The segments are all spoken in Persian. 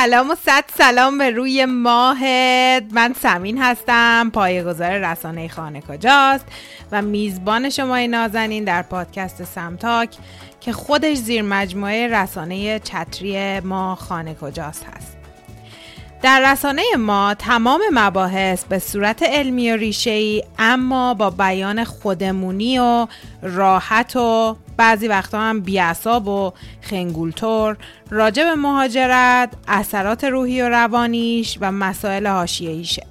سلام و صد سلام به روی ماهت من سمین هستم پایه‌گذار رسانه خانه کجاست و میزبان شما نازنین در پادکست سمتاک که خودش زیر مجموعه رسانه چتری ما خانه کجاست هست. در رسانه ما تمام مباحث به صورت علمی و ریشه اما با بیان خودمونی و راحت و بعضی وقتا هم بیعصاب و خنگولتور راجع به مهاجرت، اثرات روحی و روانیش و مسائل حاشیه‌ایشه.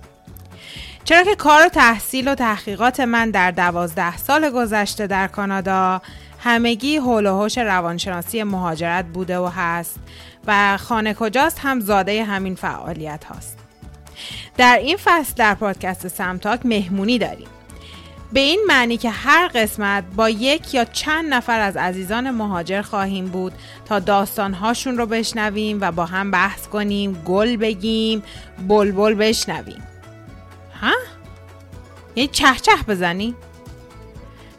چرا که کار و تحصیل و تحقیقات من در دوازده سال گذشته در کانادا همگی حول و روانشناسی مهاجرت بوده و هست و خانه کجاست هم زاده همین فعالیت هاست. در این فصل در پادکست سمتاک مهمونی داریم. به این معنی که هر قسمت با یک یا چند نفر از عزیزان مهاجر خواهیم بود تا داستانهاشون رو بشنویم و با هم بحث کنیم گل بگیم بلبل بشنویم ها؟ یه چه چه بزنی؟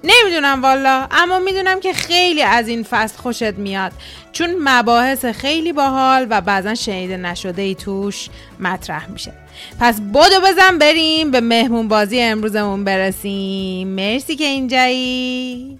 نمی‌دونم والا اما می‌دونم که خیلی از این فصل خوشت میاد. چون مباحث خیلی باحال و بعضا شنیده نشده ای توش مطرح میشه. پس بدو بزن بریم به مهمون بازی امروزمون برسیم. مرسی که اینجایی.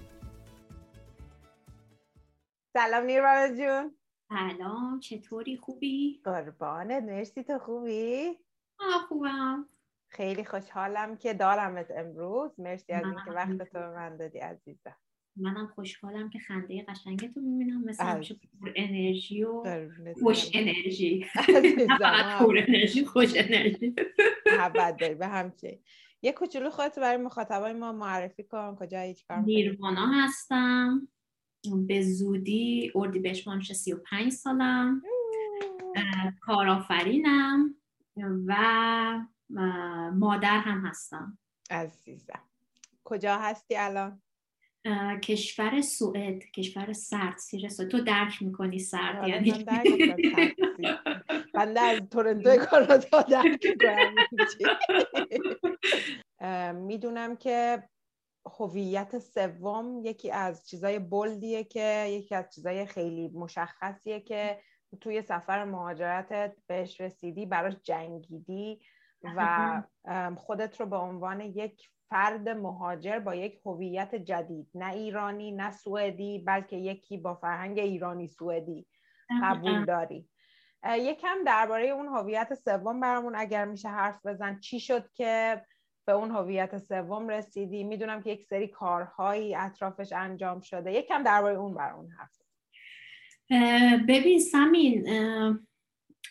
سلام نیروان جون. سلام چطوری؟ خوبی؟ قربانت مرسی تو خوبی؟ آه خوبم. خیلی خوشحالم که دارمت امروز. مرسی از اینکه وقت تو به من دادی عزیزم. منم خوشحالم که خنده قشنگتو می‌بینم. مثل همیشه پر انرژی و خوش انرژی. پر انرژی خوش انرژی. محبت داری به همچه یه کوچولو خودت برای مخاطبای ما معرفی کن. کجا چیکار نیروانا هستم. به زودی اردی بهش میشه 35 سالم. کارآفرینم. و مادر هم هستم. عزیزم. کجا هستی الان؟ کشور سوئد کشور سرد سیر سوئد. تو درک می‌کنی سرد آره، یعنی بنده از تورنتو کانادا درک می‌دونم که هویت سوم یکی از چیزای بلدیه که یکی از چیزای خیلی مشخصیه که توی سفر مهاجرتت بهش رسیدی براش جنگیدی. و خودت رو به عنوان یک فرد مهاجر با یک هویت جدید نه ایرانی نه سوئدی بلکه یکی با فرهنگ ایرانی سوئدی قبول داری. یکم درباره اون هویت سوم برامون اگر میشه حرف بزن. چی شد که به اون هویت سوم رسیدی؟ می‌دونم که یک سری کارهایی اطرافش انجام شده. یکم درباره اون برامون حرف ببین سمین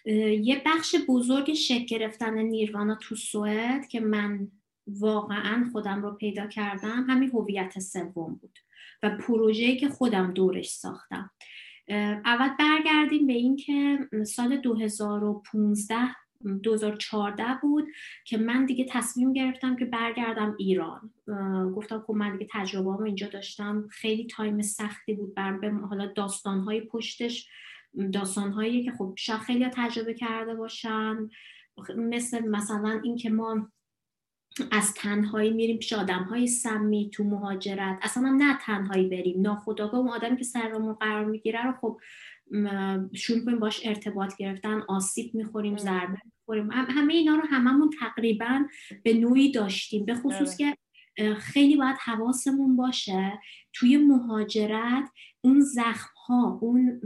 یه بخش بزرگ شکل گرفتن نیروانا تو سوئد که من واقعا خودم رو پیدا کردم همین هویت سوم بود و پروژه‌ای که خودم دورش ساختم. اول برگردیم به اینکه سال 2015 2014 بود که من دیگه تصمیم گرفتم که برگردم ایران. گفتم خب من دیگه تجربه اینجا داشتم. خیلی تایم سختی بود برم حالا داستانهای پشتش داستانهایی که خب شاید خیلی تجربه کرده باشن. مثل مثلا اینکه ما از تنهایی میریم پیش آدم های سمی تو مهاجرت. اصلا هم نه تنهایی بریم ناخداگاه اون آدمی که سرمون قرار می‌گیره رو خب شروع کنیم باش ارتباط گرفتن آسیب می‌خوریم ضربه می‌خوریم. همه اینا رو هممون تقریبا به نوعی داشتیم. به خصوص که خیلی باید حواسمون باشه توی مهاجرت اون زخم ها اون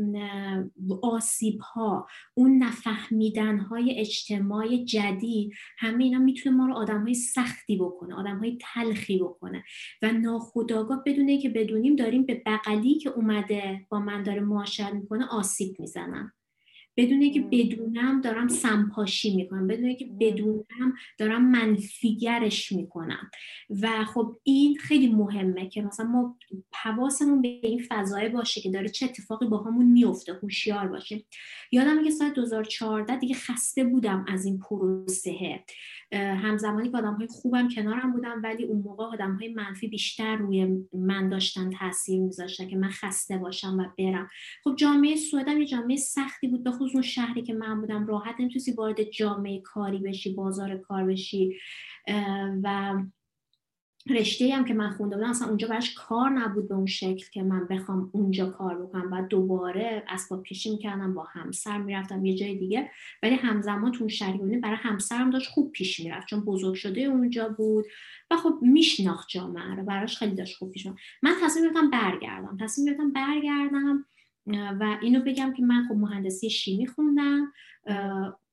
آسیب ها اون نفهمیدن های اجتماعی جدید همه اینا می‌تونه ما رو آدم های سختی بکنه آدم های تلخی بکنه. و ناخداگاه بدونه که بدونیم داریم به بغلی که اومده با من داره معاشرت می‌کنه آسیب می‌زنم بدونه که بدونم دارم سمپاشی می‌کنم بدونه که بدونم دارم منفیگرش می‌کنم. و خب این خیلی مهمه که مثلا ما حواسمون به این فضای باشه که داره چه اتفاقی با همون میفته هوشیار باشیم یادم که سال 2014 دیگه خسته بودم از این پروسه. همزمانی که آدم های خوبم کنارم بودم ولی اون موقع آدم های منفی بیشتر روی من داشتن تاثیر میذاشتن که من خسته باشم و برم. خب جامعه سوئدم یه جامعه سختی بود به اون شهری که من بودم راحت نمی‌تونستی وارد جامعه کاری بشی بازار کار بشی. و رشته هم که من خونده بودم اصلا اونجا براش کار نبود به اون شکل که من بخوام اونجا کار بکنم. و دوباره اسباب کشی می‌کردم با همسر می‌رفتم یه جای دیگه. ولی همزمان تو اون برای همسرم داشت خوب پیش می‌رفت چون بزرگ شده اونجا بود. و خب میشناخت جامعه رو براش خیلی داشت خوب پیش من تصمیم گرفتم برگردم. تصمیم گرفتم برگردم. و اینو بگم که من خب مهندسی شیمی خوندم.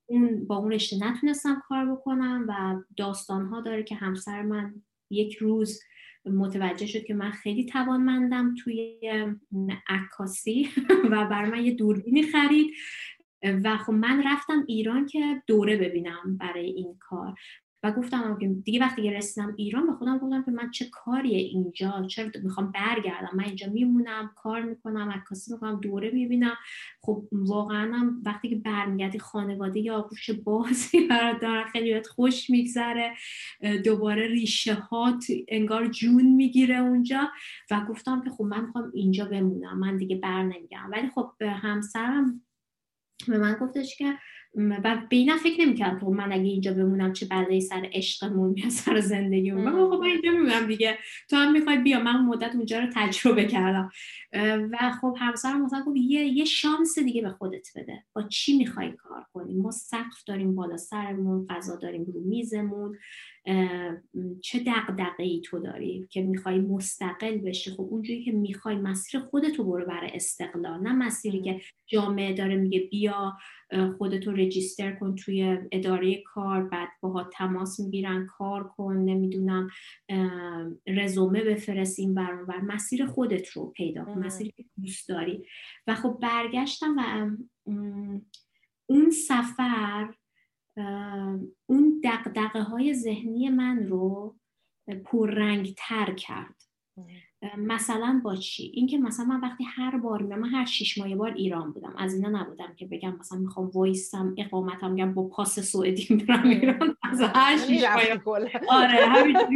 اون با اون رشته نتونستم کار بکنم و داستان ها داره که همسر من یک روز متوجه شد که من خیلی توانمندم توی عکاسی و بر من یه دوربینی خرید. و خب من رفتم ایران که دوره ببینم برای این کار. و گفتم که دیگه وقتی رسیدم ایران به خودم گفتم که من چه کاریه اینجا؟ چرا می‌خوام برگردم؟ من اینجا میمونم کار می‌کنم عکاسی می‌کنم دوره می‌بینم. خب واقعا هم وقتی که برمیگردی خانواده یا آغوش بازی برات دارن خیلی خوش میگذره. دوباره ریشه هات انگار جون می‌گیره اونجا. و گفتم که خب من می‌خوام اینجا بمونم من دیگه بر نمیگردم ولی خب همسرم به من گفتش که و به اینم فکر نمی‌کردم که من اگه اینجا بمونم چه بلایی سر عشقمون یا سر زندگیمون. من خب من اینجا میمونم دیگه. تو هم می‌خوای بیا. من مدت اونجا رو تجربه کردم. و خب همسرم مثلا گفت یه یه شانس دیگه به خودت بده. با چی می‌خوای کار کنیم ما سقف داریم بالا سرمون غذا داریم رو میزمون. چه دقدقه ای تو داری که می‌خوای مستقل بشی؟ خب اونجوری که می‌خوای مسیر خودتو برو برای استقلال نه مسیری که جامعه داره میگه بیا خودتو رجیستر کن توی اداره کار بعد باها تماس می‌گیرن کار کن نمی‌دونم رزومه بفرستیم بر مسیر خودت رو پیدا کن مسیری که دوست داری. و خب برگشتم و اون سفر اون دقدقه های ذهنی من رو پررنگ تر کرد مثلا با چی؟ اینکه مثلا من وقتی هر بار من هر شش ماه بار ایران بودم. از اینا نبودم که بگم مثلا می‌خوام وایسم اقامتم میگم با پاس سعودی برم ایران. از هر شش ماه آره همینجوری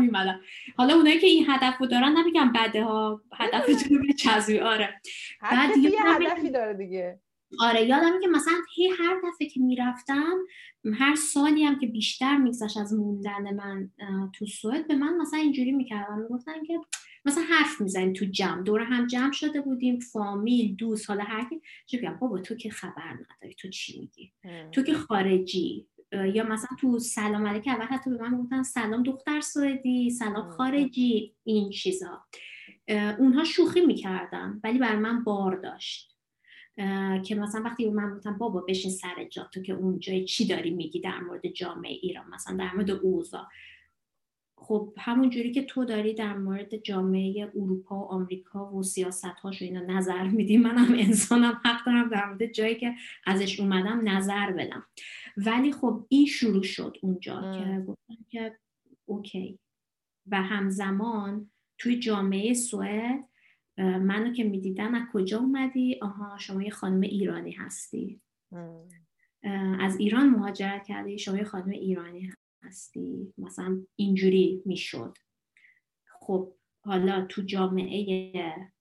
میمدم. حالا اونایی که این هدف رو دارن نمیگم بده ها هدفتون رو چزوی آره. بعد یه هدفی داره دیگه. آره یادم که مثلا هی هر دفعه که می‌رفتم هر سالی هم که بیشتر میگذشت از موندن من تو سوئد به من مثلا اینجوری می‌کردم می‌گفتن که مثلا حرف می‌زنیم تو جمع. دور هم جمع شده بودیم فامیل دوست حالا هر کی. بگم بابا تو که خبر نداری تو چی میگی؟ تو که خارجی. یا مثلا تو سلام علیک اول حتی به من گفتن سلام دختر سوئدی سلام خارجی این چیزا. اونها شوخی می‌کردن ولی بر من بار داشت. که مثلا وقتی من گفتم بابا بشین سر جا تو که اونجا چی داری میگی در مورد جامعه ایران مثلا در مورد اوضاع. خب همون جوری که تو داری در مورد جامعه اروپا و آمریکا و سیاست هاش و اینا نظر میدی منم انسانم حق دارم در مورد جایی که ازش اومدم نظر بدم. ولی خب این شروع شد اونجا که گفتم که اوکی. و همزمان توی جامعه سوئد منو که می‌دیدن از کجا اومدی؟ آها شما یه خانم ایرانی هستی. از ایران مهاجرت کردی شما یه خانم ایرانی هستی. مثلا اینجوری می‌شد. خب حالا تو جامعه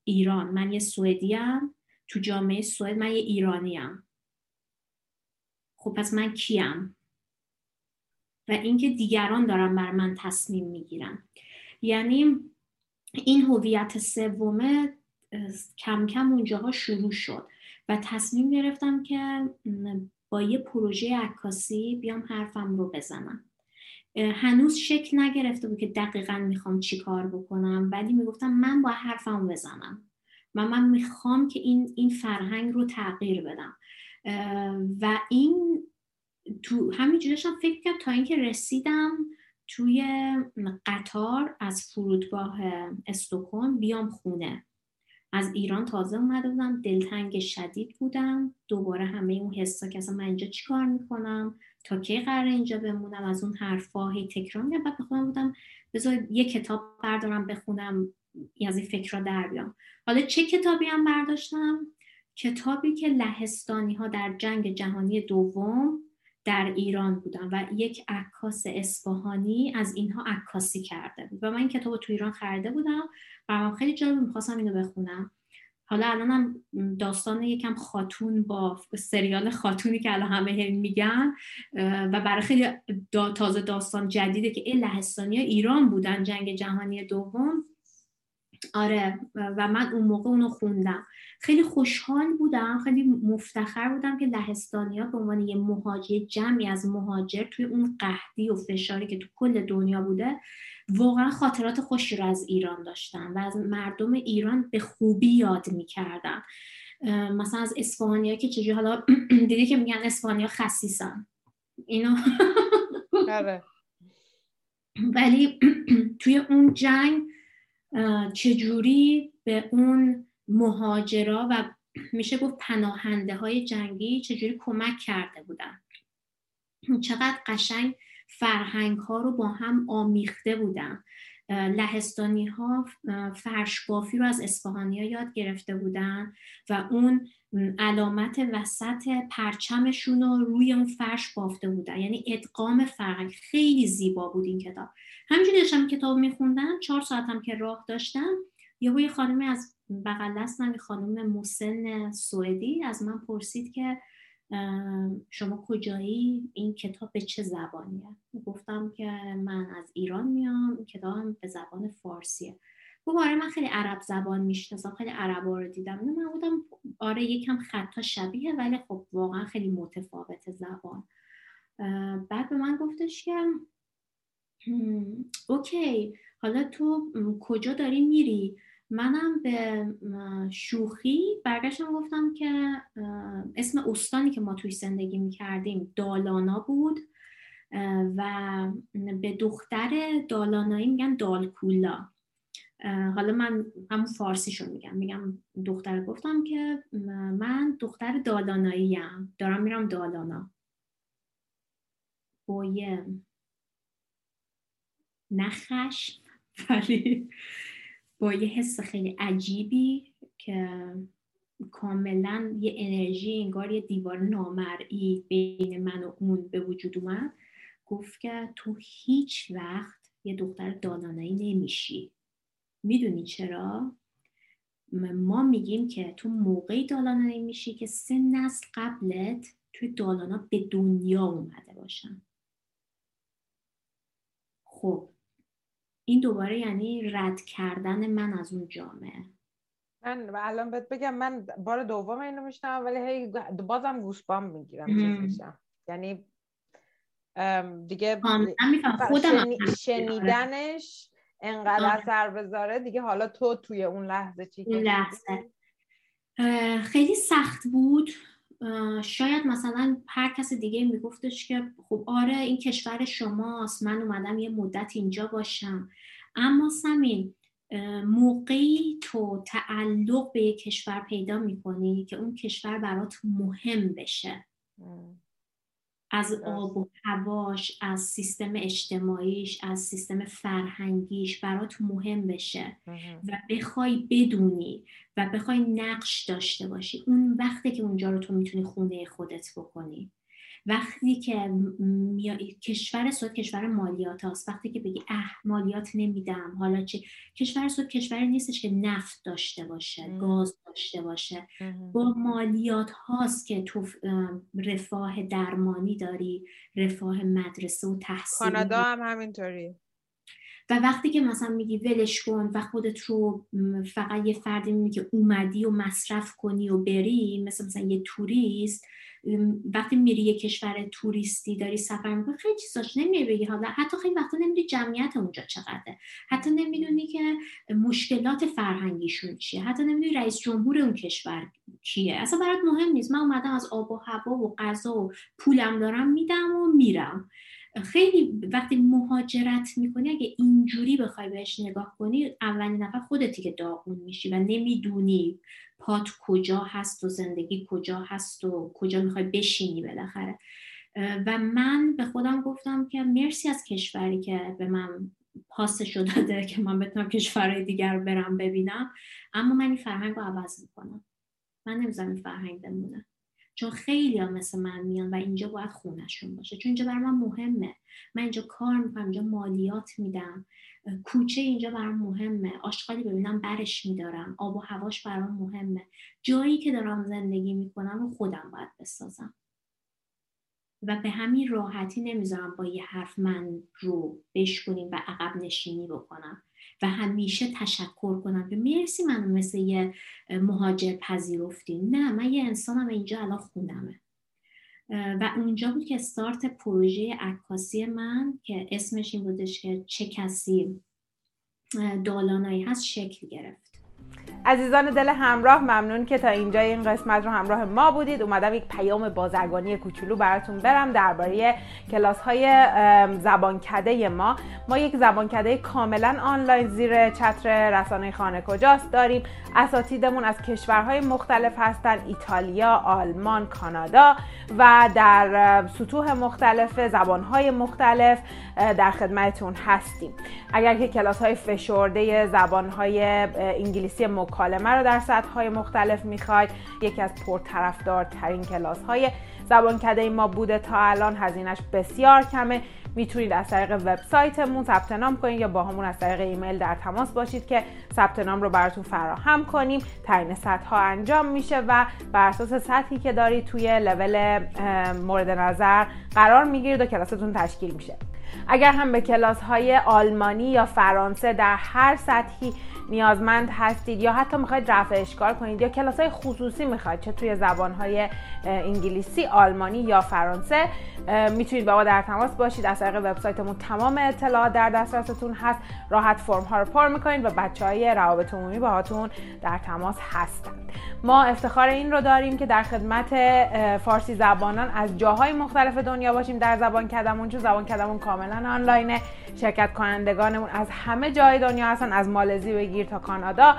ایران من یه سوئدی تو جامعه سوئد من یه ایرانی خب پس من کیم؟ و اینکه دیگران دارن بر من تصمیم می‌گیرن. یعنی این هویت سومه کم کم اونجاها شروع شد و تصمیم گرفتم که با یه پروژه عکاسی بیام حرفم رو بزنم. هنوز شکل نگرفته بود که دقیقا می‌خوام چی کار بکنم ولی می‌گفتم من با حرفم بزنم و من می‌خوام که این, این فرهنگ رو تغییر بدم. و این تو همینجوری داشتم فکر کرد تا اینکه رسیدم توی قطار از فرودگاه استوکن بیام خونه. از ایران تازه اومده بودم دلتنگ شدید بودم. دوباره همه اون حسا که اصلا من اینجا چیکار می‌کنم؟ تا کی قرار اینجا بمونم؟ از اون حرفا هی تکرار میگم بعد بخونم بودم بذار یه کتاب بردارم بخونم از این فکر را در بیام. حالا چه کتابی هم برداشتم؟ کتابی که لهستانی ها در جنگ جهانی دوم در ایران بودم و یک عکاس اصفهانی از اینها عکاسی کرده بود. و من این کتاب رو تو ایران خریده بودم و من خیلی جالب می‌خواستم اینو بخونم. حالا الانم داستان یکم خاتون با سریال خاتونی که الان همه میگن و برای خیلی تازه داستان جدیده که لهستانی ایران بودن جنگ جهانی دوم. آره و من اون موقع اونو خوندم. خیلی خوشحال بودم خیلی مفتخر بودم که لهستانی ها به عنوان یه مهاجر جمعی از مهاجر توی اون قهدی و فشاری که تو کل دنیا بوده واقعا خاطرات خوشی رو از ایران داشتم و از مردم ایران به خوبی یاد می‌کردم. مثلا از اسپانیا که چجوری حالا دیدی که میگن اسپانیا خسیسن اینو آره. ولی توی اون جنگ چجوری به اون مهاجرا و میشه گفت پناهنده های جنگی چجوری کمک کرده بودن؟ چقدر قشنگ فرهنگ ها رو با هم آمیخته بودن. لهستانی ها فرش بافی رو از اسفهانی ها یاد گرفته بودن و اون علامت وسط پرچمشون رو روی اون فرش بافته بودن. یعنی ادغام فرهنگ. خیلی زیبا بود این کتاب. همینجوری داشتم کتاب میخوندم. چهار ساعتم که راه داشتم یهو یه خانمی از بغل دستم یه خانم مسن سوئدی از من پرسید که شما کجایی؟ این کتاب به چه زبانیه؟ گفتم که من از ایران میام این کتاب به زبان فارسیه. گفت آره من خیلی عرب زبان می‌شناسم خیلی عرب رو دیدم. من بودم آره یکم خطا شبیه ولی خب واقعا خیلی متفاوت زبان. بعد به من گفتش که اوکی حالا تو کجا داری میری؟ منم به شوخی برگشتم گفتم که اسم استانی که ما توی زندگی می‌کردیم دالانا بود و به دختر دالانایی میگن دالکولا. حالا من همون فارسیشو میگم. میگم دختر گفتم که من دختر دالانایی هم دارم میرم دالانا. با یه نخش ولی با یه حس خیلی عجیبی که کاملا یه انرژی انگار یه دیوار نامرئی بین من و اون به وجود اومد. گفت که تو هیچ وقت یه دختر دالانایی نمیشی. می‌دونی چرا؟ ما میگیم که تو موقعی دالانایی میشی که سه نسل قبلت توی دالانا به دنیا اومده باشن. خب این دوباره یعنی رد کردن من از اون جامعه. من الان بهت بگم من بار دوم اینو میشنم ولی هی بازم گوسبام می‌گیرم یعنی دیگه شنیدنش انقدر آره. اثر بذاره. دیگه حالا تو توی اون لحظه چی اون لحظه. خیلی سخت بود. شاید مثلا هر کس دیگه میگفتش که خب آره این کشور شماست من اومدم یه مدت اینجا باشم. اما سمین موقعی تو تعلق به یک کشور پیدا می‌کنی که اون کشور برات مهم بشه. از آب و هواش از سیستم اجتماعیش از سیستم فرهنگیش برات مهم بشه. و بخوای بدونی و بخوای نقش داشته باشی. اون وقتی که اونجا رو تو می‌تونی خونه خودت بکنی. وقتی که کشور سود کشور مالیات هاست وقتی که بگی اه مالیات نمیدم حالا چه کشور سود کشوری نیستش که نفت داشته باشه گاز داشته باشه. با مالیات هاست که تو رفاه درمانی داری رفاه مدرسه و تحصیل کانادا هم همینطوری. و وقتی که مثلا میگی ولش کن و خودت رو فقط یه فردی میگی که اومدی و مصرف کنی و بری مثل مثلا یه توریست وقتی میری یه کشور توریستی داری سفر می‌کنی خیلی چیزاش نمیری بگی. حالا حتی خیلی وقتا نمی‌دونی جمعیت اونجا چقدره. حتی نمی‌دونی که مشکلات فرهنگیشون چیه. حتی نمی‌دونی رئیس جمهور اون کشور کیه. اصلا برات مهم نیست. من اومدم از آب و هوا و غذا و پولم دارم میدم و میرم. خیلی وقتی مهاجرت می‌کنی اگه اینجوری بخوای بهش نگاه کنی اولین نفر خودتی که داغون میشی و نمی‌دونی پات کجا هست و زندگی کجا هست و کجا می‌خوای بشینی بالاخره. و من به خودم گفتم که مرسی از کشوری که به من پاسشو داده که من بتونم کشورهای دیگر برم ببینم. اما من این فرهنگ رو عوض می‌کنم. من نمی‌ذارم این فرهنگ بمونه. چون خیلی ها مثل من میان و اینجا باید خونشون باشه. چون اینجا برای من مهمه. من اینجا کار می‌کنم اینجا مالیات میدم. کوچه اینجا برام مهمه. آشغالی ببینم برش میدارم. آب و هواش برام مهمه. جایی که دارم زندگی می‌کنم رو خودم باید بسازم. و به همین راحتی نمی‌ذارم با یه حرف من رو بشکنیم و عقب نشینی بکنم. و همیشه تشکر کنم که مرسی منو مثل یه مهاجر پذیرفتی نه من یه انسانم اینجا الان خونمه. و اونجا بود که استارت پروژه عکاسی من که اسمش این بودش که چه کسی دالانایی هست شکل گرفت. عزیزان دل همراه ممنون که تا اینجا این قسمت رو همراه ما بودید. اومدم یک پیام بازرگانی کوچولو براتون برم درباره کلاس های زبانکده ما. ما یک زبانکده کاملا آنلاین زیر چتر رسانه خانه کجاست داریم. اساتیدمون از کشورهای مختلف هستن. ایتالیا، آلمان، کانادا و در سطوح مختلف زبانهای مختلف در خدمتتون هستیم. اگر که کلاس های فشرده زبانهای انگلیسی مکالمه رو در سطح های مختلف می‌خواید یکی از پرطرفدارترین کلاس های زبانکده ما بوده. تا الان هزینهش بسیار کمه. می‌تونید از طریق وبسایتمون ثبت نام کنید یا با همون از طریق ایمیل در تماس باشید که ثبت نام رو براتون فراهم کنیم. تعیین سطح ها انجام میشه و بر اساس سطحی که دارید توی لول مورد نظر قرار می‌گیرید و کلاستون تشکیل میشه. اگر هم به کلاس های آلمانی یا فرانسه در هر سطحی نیازمند هستید یا حتی می‌خواید رفع اشکال کنید یا کلاس های خصوصی می‌خواید چه توی زبان های انگلیسی آلمانی یا فرانسه می‌تونید با ما در تماس باشید. از طریق وبسایتمون تمام اطلاعات در دسترستون هست. راحت فرم ها رو پر می‌کنید و بچه های روابط عمومی باهاتون در تماس هستند ما افتخار این رو داریم که در خدمت فارسی زبانان از جاهای مختلف دنیا باشیم. در زبان کدمون چون زبان کدمون کاملا آنلاینه. شرکت کنندگانمون از همه جای دنیا هستن از مالزی بگیر تا کانادا.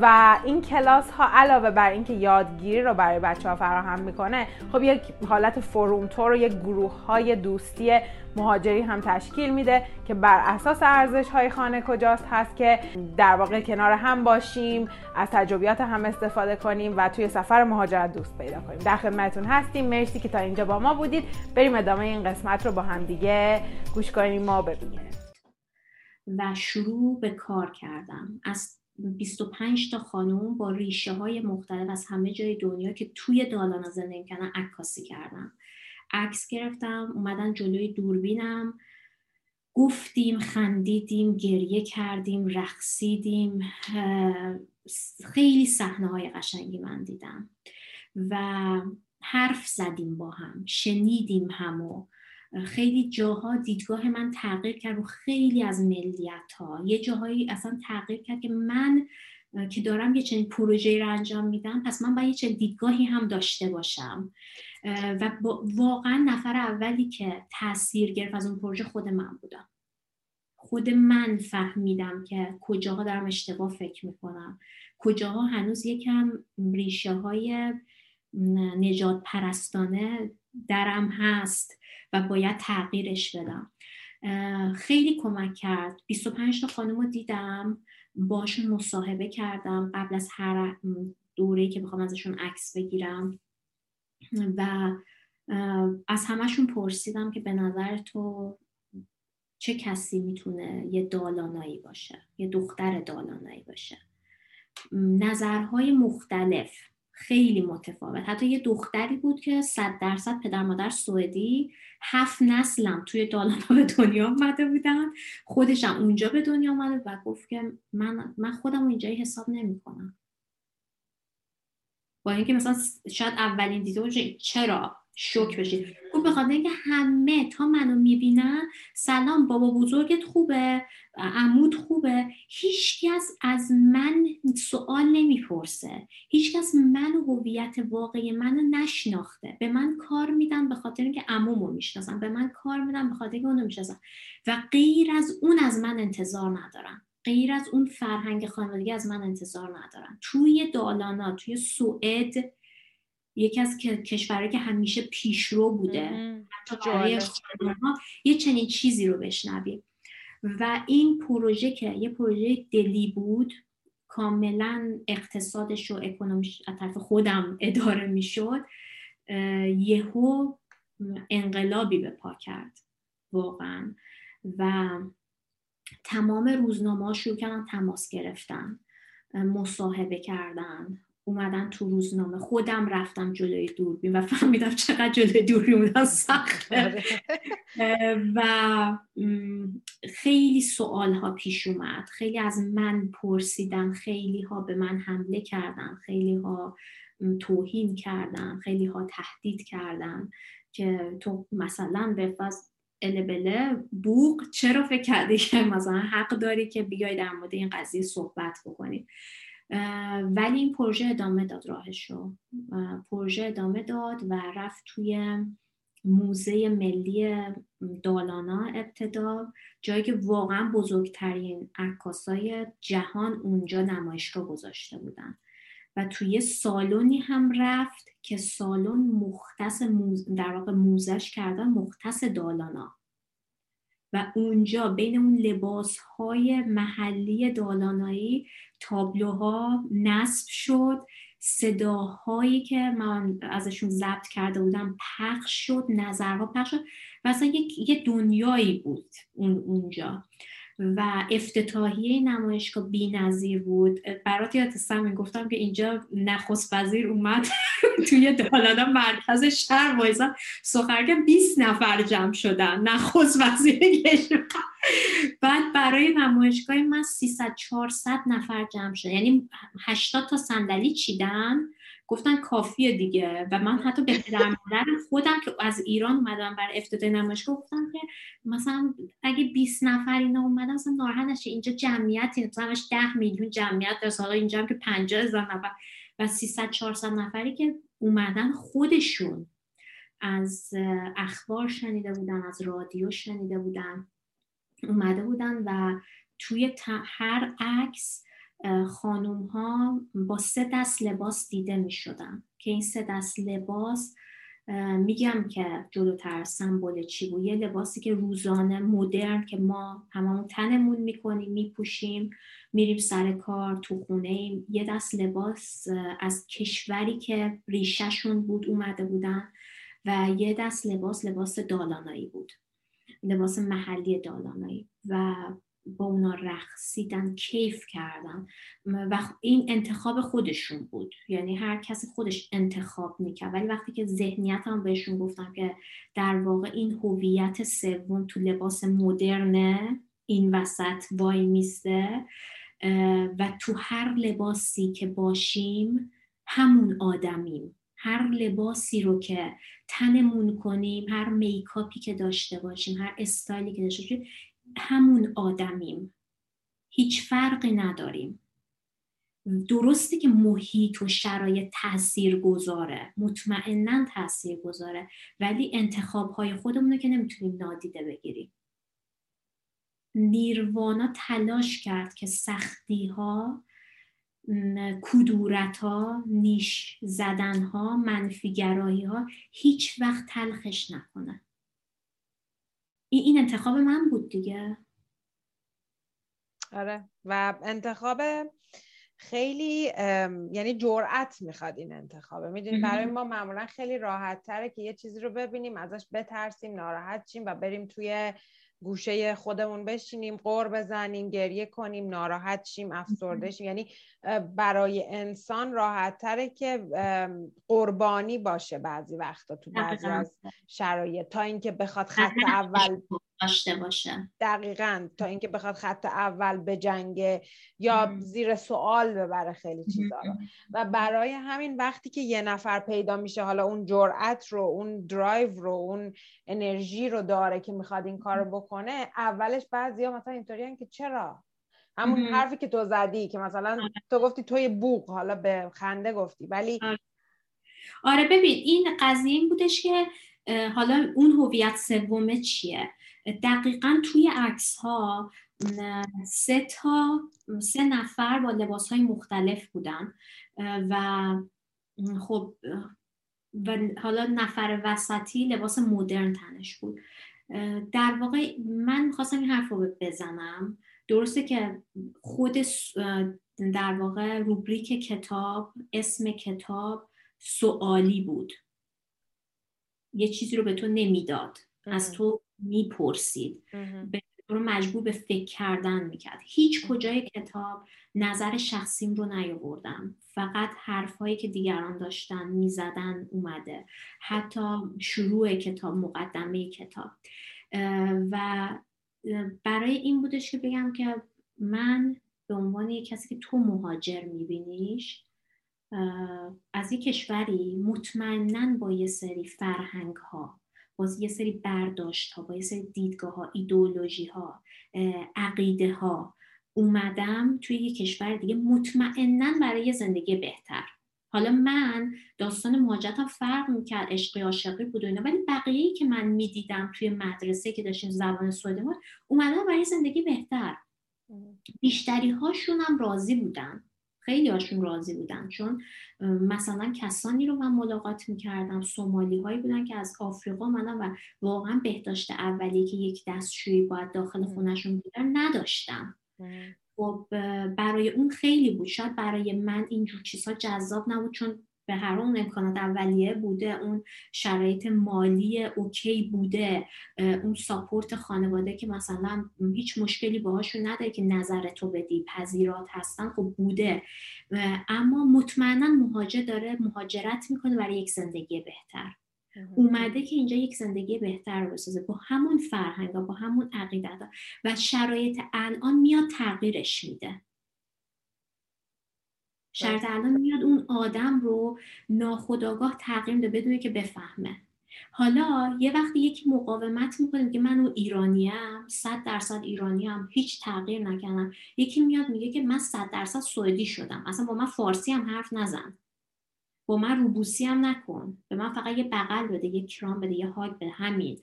و این کلاس ها علاوه بر اینکه یادگیری رو برای بچه ها فراهم می‌کنه خب یک حالت فرومتور و یک گروه های دوستی مهاجری هم تشکیل میده که بر اساس ارزش های خانه کجاست هست که در واقع کنار هم باشیم از تجربیات هم استفاده کنیم و توی سفر مهاجرت دوست پیدا کنیم. در خدمتتون هستیم. مرسی که تا اینجا با ما بودید. بریم ادامه این قسمت رو با هم دیگه گوش کنیم ما ببینیم. و شروع به کار کردم. از 25 تا خانوم با ریشه های مختلف از همه جای دنیا که توی دالانا زندگی کردن عکاسی کردم. عکس گرفتم اومدن جلوی دوربینم. گفتیم خندیدیم گریه کردیم رقصیدیم. خیلی صحنه های قشنگی من دیدم و حرف زدیم با هم شنیدیم همو. خیلی جاها دیدگاه من تغییر کرد و خیلی از ملیت ها یه جاهایی اصلا تغییر کرد که من که دارم یه چنین پروژه رو انجام میدم پس من باید یه چنین دیدگاهی هم داشته باشم. و واقعا نفر اولی که تاثیر گرفت از اون پروژه خود من بودم. خود من فهمیدم که کجاها دارم اشتباه فکر می‌کنم. کجاها هنوز یکم ریشه های نجات پرستانه درم هست و باید تغییرش بدم. خیلی کمک کرد. 25 تا خانم رو دیدم. باشون مصاحبه کردم قبل از هر دوره که بخوام ازشون عکس بگیرم. و از همشون پرسیدم که به نظر تو چه کسی می‌تونه یه دالانایی باشه یه دختر دالانایی باشه؟ نظرهای مختلف. خیلی متفاوت. حتی یه دختری بود که صد درصد پدر مادر سوئدی هفت نسلم توی دالانا به دنیا آمده بودن. خودشم اونجا به دنیا آمده و گفت که من, من خودم اینجایی حساب نمی کنم با اینکه مثلا شاید اولین دیده چرا شوک بشید خوب بخواد اینکه همه تا منو می‌بینن سلام بابا بزرگت خوبه عمود خوبه. هیچکس از من سوال نمی‌پرسه. هیچکس من و هویت واقعی منو نشناخته. به من کار میدن به خاطر اینکه عمومو می‌شناسن. به من کار میدن به خاطر اینکه اونو می‌شناسن. و غیر از اون از من انتظار ندارن. غیر از اون فرهنگ خانوادگی از من انتظار ندارن. توی دالانا توی سوئد یکی از کشورهایی که همیشه پیشرو بوده حتی یه چنین چیزی رو بشنویم. و این پروژه که یه پروژه دلی بود کاملا اقتصادش و اکنومیش از طرف خودم اداره می‌شد یهو انقلابی به پا کرد واقعا. و تمام روزنامه شروع کردن تماس گرفتن مصاحبه کردن. اومدن تو روزنامه. خودم رفتم جلوی دوربین و فهمیدم چقدر جلوی دوربین بودن سخته. آره. و خیلی سوال ها پیش اومد. خیلی از من پرسیدن خیلی ها به من حمله کردن خیلی ها توهین کردن خیلی ها تهدید کردن که تو مثلا به فاز البله بوق چرا فکر کردی که مثلا حق داری که بیای در مورد این قضیه صحبت بکنی؟ ولی این پروژه ادامه داد راهش رو. پروژه ادامه داد و رفت توی موزه ملی دالانا ابتدا جایی که واقعا بزرگترین عکاسای جهان اونجا نمایشگاه گذاشته بودن. و توی سالونی هم رفت که سالن مختص موز... در واقع موزش کردن مختص دالانا. و اونجا بین اون لباس های محلی دالانایی تابلوها نصب شد. صداهایی که من ازشون ضبط کرده بودم پخش شد نظرها پخش شد و اصلا یه دنیایی بود اون اونجا. و افتتاحیه نمایشگاه بی نظیر بود. برات یاد گفتم که اینجا نخست وزیر اومد. توی دالانا مرکز شهر وایزا سخرگه 20 نفر جمع شدن. نخست وزیر بعد برای نمایشگاه من 300 400 نفر جمع شد. یعنی 80 تا صندلی چیدن. گفتن کافیه دیگه. و من حتی به پدر خودم که از ایران اومدم برای افتتاح نمایشگاه گفتم که مثلا اگه 20 نفر اینا اومدن مثلا ناراحت نشه. اینجا جمعیتی مثلا 10 میلیون جمعیت در حالا اینجا هم که 50 هزار نفر و 300 400 نفری که اومدن خودشون از اخبار شنیده بودن از رادیو شنیده بودن اومده بودن و توی هر عکس خانوم ها با سه دست لباس دیده می شدن که این سه دست لباس میگم که جلوتر سمبل چی بود؟ یه لباسی که روزانه مدرن که ما هممون تنمون می‌کنیم میپوشیم میریم سر کار تو خونه ایم. یه دست لباس از کشوری که ریشهشون بود اومده بودن و یه دست لباس لباس دالانایی بود. لباس محلی دالانایی. و با اونا رقصیدن کیف کردن و این انتخاب خودشون بود. یعنی هر کسی خودش انتخاب می‌کرد. ولی وقتی که ذهنیت هم بهشون گفتم که در واقع این هویت سوم تو لباس مدرنه این وسط وای میسته و تو هر لباسی که باشیم همون آدمیم. هر لباسی رو که تنمون کنیم هر میکاپی که داشته باشیم هر استایلی که داشته باشیم همون آدمیم. هیچ فرقی نداریم. درسته که محیط و شرایط تاثیر گذاره مطمئنا تاثیر گذاره ولی انتخاب های خودمون رو که نمی‌تونیم نادیده بگیریم. نیروانا تلاش کرد که سختی ها کدورت ها نیش زدن ها منفیگرایی ها هیچ وقت تلخش نکنه. این انتخاب من بود دیگه. آره. و انتخاب خیلی یعنی جرأت می‌خواد این انتخابه می‌دونی برای ما معمولا خیلی راحت تره که یه چیزی رو ببینیم ازش بترسیم ناراحت شیم و بریم توی گوشه خودمون بشینیم قور بزنیم گریه کنیم ناراحت شیم افسرده شیم. یعنی برای انسان راحت تره که قربانی باشه بعضی وقتا تو بعضی از شرایط. تا اینکه بخواد خط اول داشته باشه. دقیقا تا اینکه بخواد خط اول به جنگ یا زیر سوال ببره خیلی چیزا رو. و برای همین وقتی که یه نفر پیدا میشه حالا اون جرأت رو اون درایو رو اون انرژی رو داره که می‌خواد این کار رو بکنه اولش بعضیا مثلا اینطوری که چرا؟ همون حرفی که تو زدی که مثلا آره. تو گفتی توی بوق حالا به خنده گفتی. ولی آره, آره ببین این قضیه این بودش که حالا اون هویت سومه چیه؟ دقیقا توی عکس ها سه تا سه نفر با لباس های مختلف بودن و خب و حالا نفر وسطی لباس مدرن تنش بود. در واقع من می‌خواستم این حرف رو بزنم. درسته که خود در واقع روبریک کتاب اسم کتاب سوالی بود. یه چیزی رو به تو نمی‌داد. از تو می‌پرسید. به رو مجبور به فکر کردن می‌کرد. هیچ کجای کتاب نظر شخصیم رو نیاوردم. فقط حرفهایی که دیگران داشتن می‌زدن اومده. حتی شروع کتاب مقدمه کتاب. و برای این بودش که بگم که من به عنوان یک کسی که تو مهاجر میبینیش از یک کشوری مطمئنا با یه سری فرهنگ ها با یه سری برداشت ها با یه سری دیدگاه ها ایدئولوژی ها عقیده ها اومدم توی یه کشور دیگه مطمئنا برای زندگی بهتر. حالا من داستان مهاجرتم فرق می‌کرد عشقی عاشقی بود و اینا ولی بقیه که من می‌دیدم توی مدرسه که داشتیم زبان سوئدی بود اومدن برای زندگی بهتر. بیشتری هاشون هم راضی بودن. خیلی هاشون راضی بودن. چون مثلا کسانی رو من ملاقات می‌کردم سومالی هایی بودن که از آفریقا منم و واقعا بهداشت اولی که یک دستشویی باید داخل خونشون بودن نداشتم. خب برای اون خیلی بود. شاید برای من اینجور چیزها جذاب نبود چون به هر اون امکانات اولیه بوده اون شرایط مالی اوکی بوده اون ساپورت خانواده که مثلا هیچ مشکلی باهاشون نداره که نظر تو بدی پذیرات هستن خب بوده. اما مطمئنا مهاجر داره مهاجرت می‌کنه برای یک زندگی بهتر. اومده که اینجا یک زندگی بهتر رو بسازه. با همون فرهنگ با همون عقیدت و شرایط الان میاد تغییرش میده. شرط الان میاد اون آدم رو ناخداگاه تغییر میده بدونه که بفهمه. حالا یه وقتی یکی مقاومت می‌کنه که من اون ایرانیم صد درصد ایرانیم هیچ تغییر نکردم. یکی میاد میگه که من صد درصد سوئدی شدم. اصلا با من فارسی هم حرف نزن. با من روبوسی هم نکن. به من فقط یه بغل بده یه کرام بده یه هاگ بده. همین.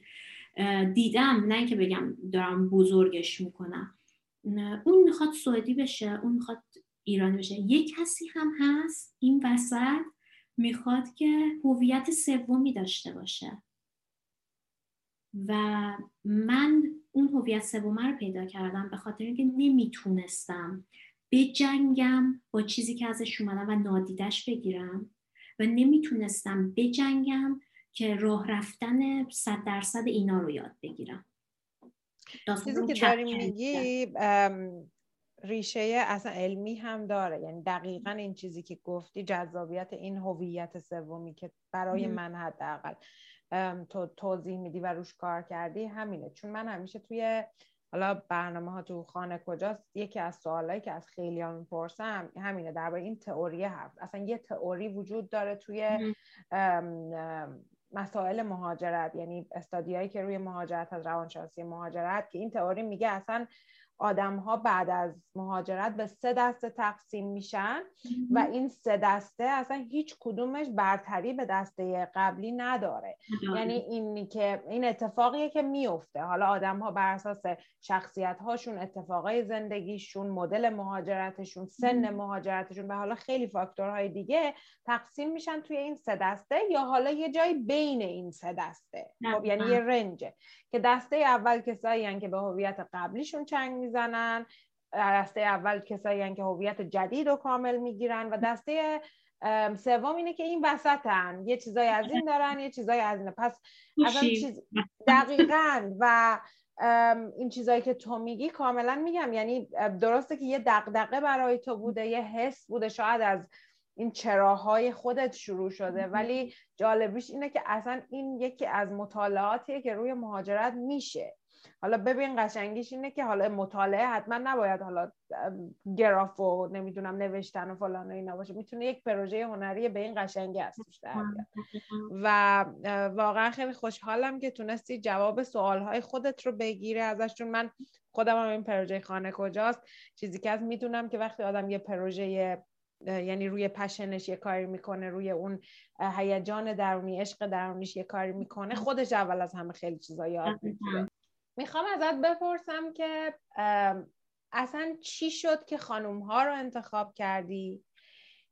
دیدم نه اینکه بگم دارم بزرگش می‌کنم. اون می‌خواد سوئدی بشه اون می‌خواد ایرانی بشه. یه کسی هم هست این وسط می‌خواد که هویت سومی داشته باشه. و من اون هویت سومه رو پیدا کردم به خاطر اینکه نمی‌تونستم بجنگم با چیزی که ازش اومدم و نادیدش بگیرم و نمی‌تونستم بجنگم که راه رفتن صد درصد اینا رو یاد بگیرم. چیزی که داری میگی ریشه اصلا علمی هم داره. یعنی دقیقا این چیزی که گفتی جذابیت این هویت سومی که برای من حداقل تو توضیح میدی و روش کار کردی همینه. چون من همیشه توی حالا برنامه ها تو خانه کجاست یکی از سوالایی که از خیلی هم می‌پرسم همینه درباره این تئوری حرف. اصلا یه تئوری وجود داره توی مسائل مهاجرت. یعنی استادیایی که روی مهاجرت از روانشناسی مهاجرت که این تئوری میگه اصلا آدم ها بعد از مهاجرت به سه دسته تقسیم میشن و این سه دسته اصلا هیچ کدومش برتری به دسته قبلی نداره. یعنی این که این اتفاقیه که میفته. حالا آدم ها بر اساس شخصیت هاشون اتفاقای زندگیشون مدل مهاجرتشون سن مهاجرتشون و حالا خیلی فاکتورهای دیگه تقسیم میشن توی این سه دسته یا حالا یه جایی بین این سه دسته؟ خب یعنی یه رنجه. که دسته اول کسایی که به هویت قبلیشون چنگ می‌زنن دسته اول کسایی که هویت جدید رو کامل می‌گیرن و دسته سوم اینه که این وسطن. یه چیزای از این دارن یه چیزای از این. پس اصلا چیز دقیقا. و این چیزایی که تو میگی کاملا میگم. یعنی درسته که یه دقدقه برای تو بوده یه حس بوده. شاید از این چراهای خودت شروع شده. ولی جالبیش اینه که اصلا این یکی از مطالعاتیه که روی مهاجرت میشه. حالا ببین قشنگیش اینه که حالا مطالعه حتما نباید حالا گراف و نمی‌دونم نوشتن و فلان و اینا باشه. می‌تونه یک پروژه هنری به این قشنگی هستش و واقعا خیلی خوشحالم که تونستی جواب سوالهای خودت رو بگیره ازش چون من خودم هم این پروژه خانه کجاست. چیزی که از می‌دونم که وقتی آدم یه پروژه یعنی روی پشنش یه کاری می‌کنه روی اون هیجان درونی عشق درونیش یه کاری می‌کنه خودش اول از همه خیلی چیزا یاد می‌گیره. می‌خوام ازت بپرسم که اصلا چی شد که خانوم ها رو انتخاب کردی؟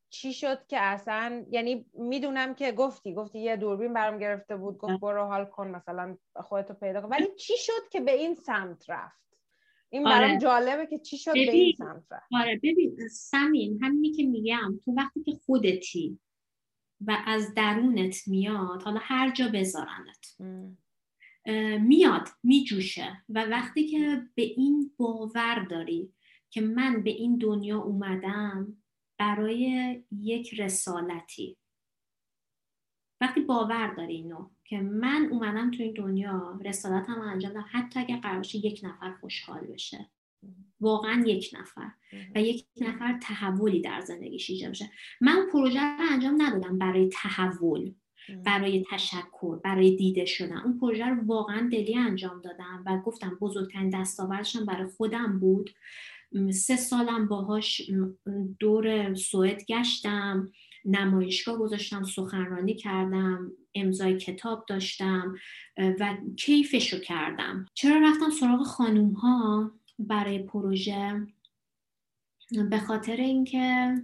چی شد که اصلا یعنی می‌دونم که گفتی گفتی یه دوربین برام گرفته بود گفت برو حال کن مثلا خودتو پیدا کن. ولی چی شد که به این سمت رفت؟ این برام آره. جالبه که چی شد به این سمت رفت. آره ببین سمین همینی که میگم تو وقتی که خودتی و از درونت میاد حالا هر جا بذارنت. میاد میجوشه. و وقتی که به این باور داری که من به این دنیا اومدم برای یک رسالتی. وقتی باور داری اینو که من اومدم تو این دنیا رسالتم انجام دادم حتی اگر قرار یک نفر خوشحال بشه. واقعا یک نفر. و یک نفر تحولی در زندگیش ایجاد بشه من پروژه رو انجام ندادم برای تحول. برای تشکر برای دیده شدن. اون پروژه رو واقعا دلی انجام دادم و گفتم بزرگترین دستاوردشم برای خودم بود. سه سالم باهاش دور سوئد گشتم نمایشگاه گذاشتم سخنرانی کردم امضای کتاب داشتم و کیفشو کردم. چرا رفتم سراغ خانوم ها برای پروژه؟ به خاطر اینکه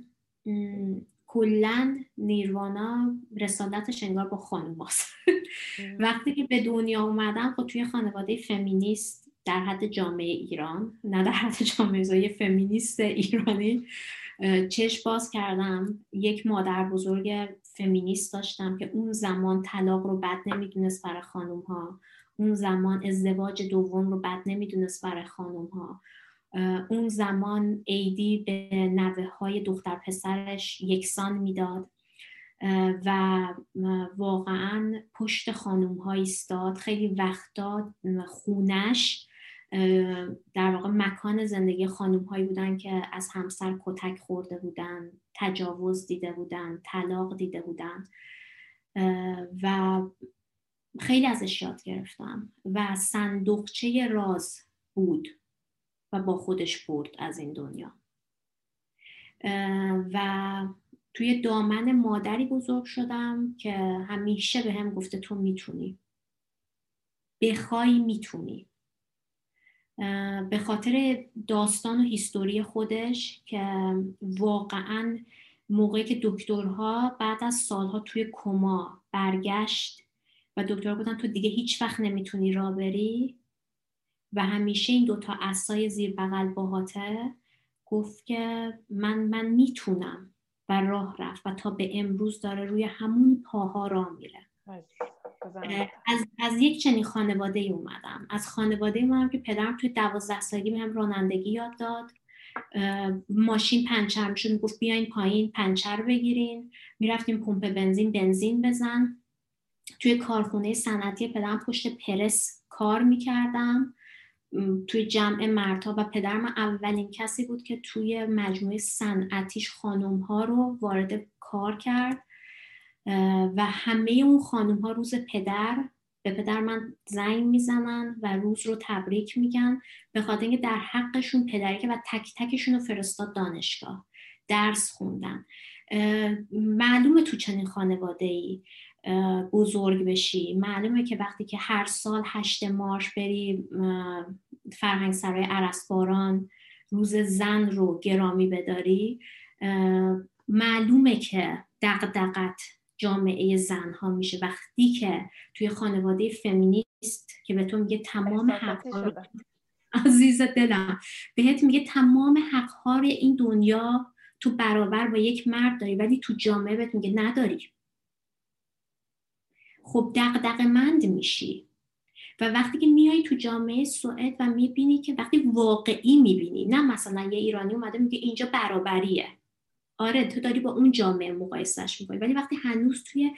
کلا نیروانا رسالتش انگار با خانوم وقتی که به دنیا اومدم خب توی خانواده فمینیست در حد جامعه ایران نه در حد جامعه فمینیست ایرانی چشم باز کردم. یک مادر بزرگ فمینیست داشتم که اون زمان طلاق رو بد نمی‌دونست برای خانوم ها اون زمان ازدواج دوم رو بد نمی‌دونست برای خانوم ها اون زمان ایدی به نوه های دختر پسرش یکسان می‌داد. و واقعا پشت خانوم ها ایستاد. خیلی وقتا خونش در واقع مکان زندگی خانوم هایی بودن که از همسر کتک خورده بودن تجاوز دیده بودن طلاق دیده بودن. و خیلی ازش یاد گرفتم. و صندوقچه راز بود. و با خودش برد از این دنیا. و توی دامن مادری بزرگ شدم که همیشه به هم گفته تو می‌تونی. بخوای می‌تونی. به خاطر داستان و هیستوری خودش که واقعا موقعی که دکترها بعد از سالها توی کما برگشت و دکتر بودن تو دیگه هیچ وقت نمی‌تونی را بری و همیشه این دوتا اسای زیر بغل باهاته گفت که من من می‌تونم و راه رفت و تا به امروز داره روی همون پاها راه میره. از, از یک چنین خانواده ای اومدم. از خانواده اومدم که پدرم توی دوازده سالگی بهم رانندگی یاد داد. ماشین پنچر می‌شد. می‌گفت بیاین پایین پنچر بگیرین. می‌رفتیم پمپ بنزین بنزین بزن. توی کارخونه صنعتی پدرم پشت پرس کار می‌کردم. توی جمع مردها و پدرم اولین کسی بود که توی مجموعه صنعتیش خانم ها رو وارد کار کرد و همه اون خانم ها روز پدر به پدر من زنگ می‌زنن و روز رو تبریک میگن به خاطر اینکه در حقشون پدری که و تک تکشون رو فرستاد دانشگاه درس خوندن. معلومه تو چنین خانواده ای بزرگ بشی. معلومه که وقتی که هر سال هشت مارش بری فرهنگ سرای عرسباران روز زن رو گرامی بداری معلومه که دقدقت جامعه زن ها میشه. وقتی که توی خانواده فمینیست که به تو میگه تمام حقها رو عزیز دلم بهت میگه تمام حقها رو این دنیا تو برابر با یک مرد داری ولی تو جامعه بهت میگه نداری. خب دقدق مند میشی. و وقتی که میای تو جامعه سوئد و می‌بینی که وقتی واقعی می‌بینی نه مثلا یه ایرانی اومده میگه اینجا برابریه. آره تو داری با اون جامعه مقایسهش می‌کنی. ولی وقتی هنوز توی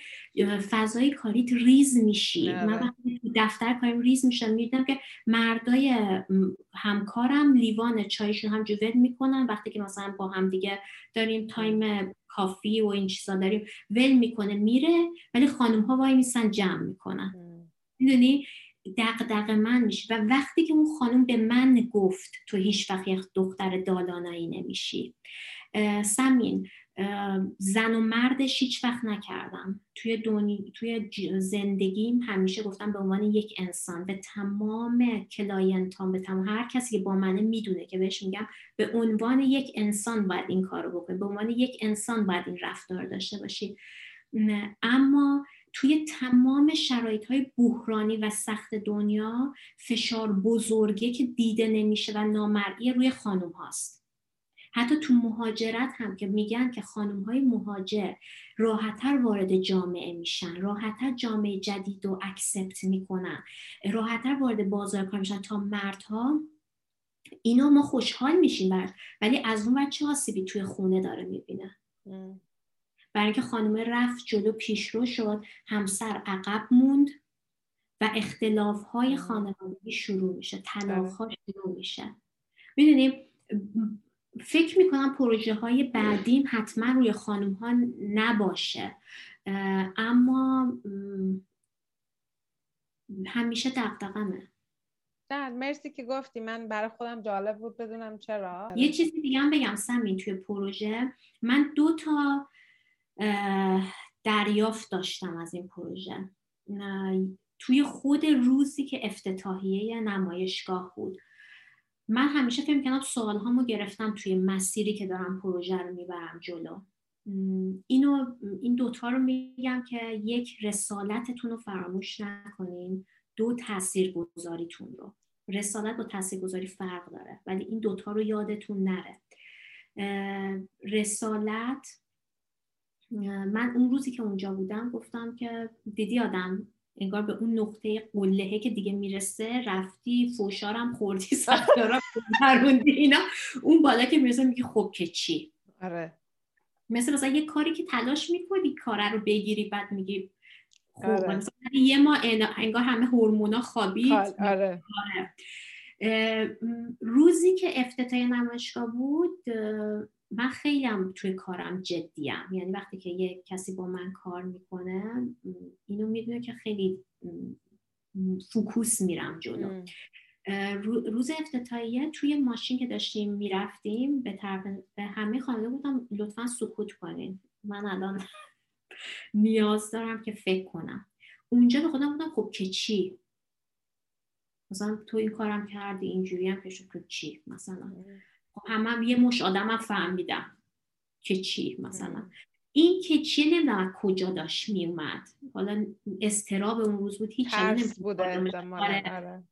فضای کاریت ریز میشی من وقتی تو دفتر کاریم ریز میشم می‌دیدم که مردای همکارم لیوان چایشون هم جوول می‌کنن. وقتی که مثلا با هم دیگه داریم تایم کافی و این چیزا داریم ول می‌کنه میره. ولی خانم ها وای میسن جمع می‌کنن. می‌دونی؟ دق من میشه و وقتی که اون خانم به من گفت تو هیچ وقت یک دختر دالانایی نمیشی. سمین زن و مردش هیچ وقت نکردم. توی, دونی، توی زندگیم همیشه گفتم به عنوان یک انسان به تمام کلاینتان به تمام هر کسی که با منه می‌دونه که بهش میگم به عنوان یک انسان باید این کار رو بکنی به عنوان یک انسان باید این رفتار داشته باشی. اما توی تمام شرایط های بحرانی و سخت دنیا فشار بزرگه که دیده نمیشه و نامرئی روی خانم هاست حتی تو مهاجرت هم که میگن که خانم های مهاجر راحتتر وارد جامعه میشن راحتتر جامعه جدید رو اکسپت می‌کنن راحتتر وارد بازار کار میشن. تا مردها اینا ما خوشحال میشیم برد ولی از اون چه آسیبی توی خونه داره می‌بینه؟ برای اینکه خانم رفت جلو پیشرو شد همسر عقب موند و اختلاف های خانوادگی شروع میشه طلاق ها شروع میشه. می‌دونیم فکر می‌کنم پروژه های بعدیم حتما روی خانم ها نباشه اما همیشه دقدقمه نه مرسی که گفتی. من برای خودم جالب بود بدونم چرا. یه چیزی دیگه هم بگم سمین توی پروژه. من دو تا دریافت داشتم از این پروژه. توی خود روزی که افتتاحیه نمایشگاه بود. من همیشه فکر کنم سوال هامو گرفتم توی مسیری که دارم پروژه رو می‌برم جلو. اینو این دوتا رو میگم که یک رسالتتون رو فراموش نکنین. دو تأثیر گذاریتون رو. رسالت با تاثیرگذاری فرق داره ولی این دوتا رو یادتون نره. رسالت من اون روزی که اونجا بودم گفتم که دیدی آدم انگار به اون نقطه قلهه که دیگه می‌رسه رفتی فوشارم خوردی ساختارا پروندی اینا اون بالا که می‌رسه میگی خب که چی آره مثل مثلا یه کاری که تلاش می‌کنی کاره رو بگیری بعد میگی خب آره. مثلا یه ما انگار همه هورمونا خوابید آره. آره. روزی که افتتاح نمایشگاه بود من خیلی هم توی کارم جدیم. یعنی وقتی که یه کسی با من کار می‌کنه اینو می‌دونه که خیلی فوکوس میرم جلو. روز افتتاحیه توی ماشین که داشتیم می‌رفتیم به طرف به همه خانواده بودم لطفا سکوت کنین. من الان نیاز دارم که فکر کنم. اونجا به خودم بودم خب که چی؟ مثلا تو این کارم کردی اینجوری هم که تو چی؟ مثلا. خب هم, هم یه مش آدم هم فهمیدم که چی مثلا. این که چی نمی‌دونم کجا داشت میومد حالا استراب اون روز بود هیچ بوده آره. آره.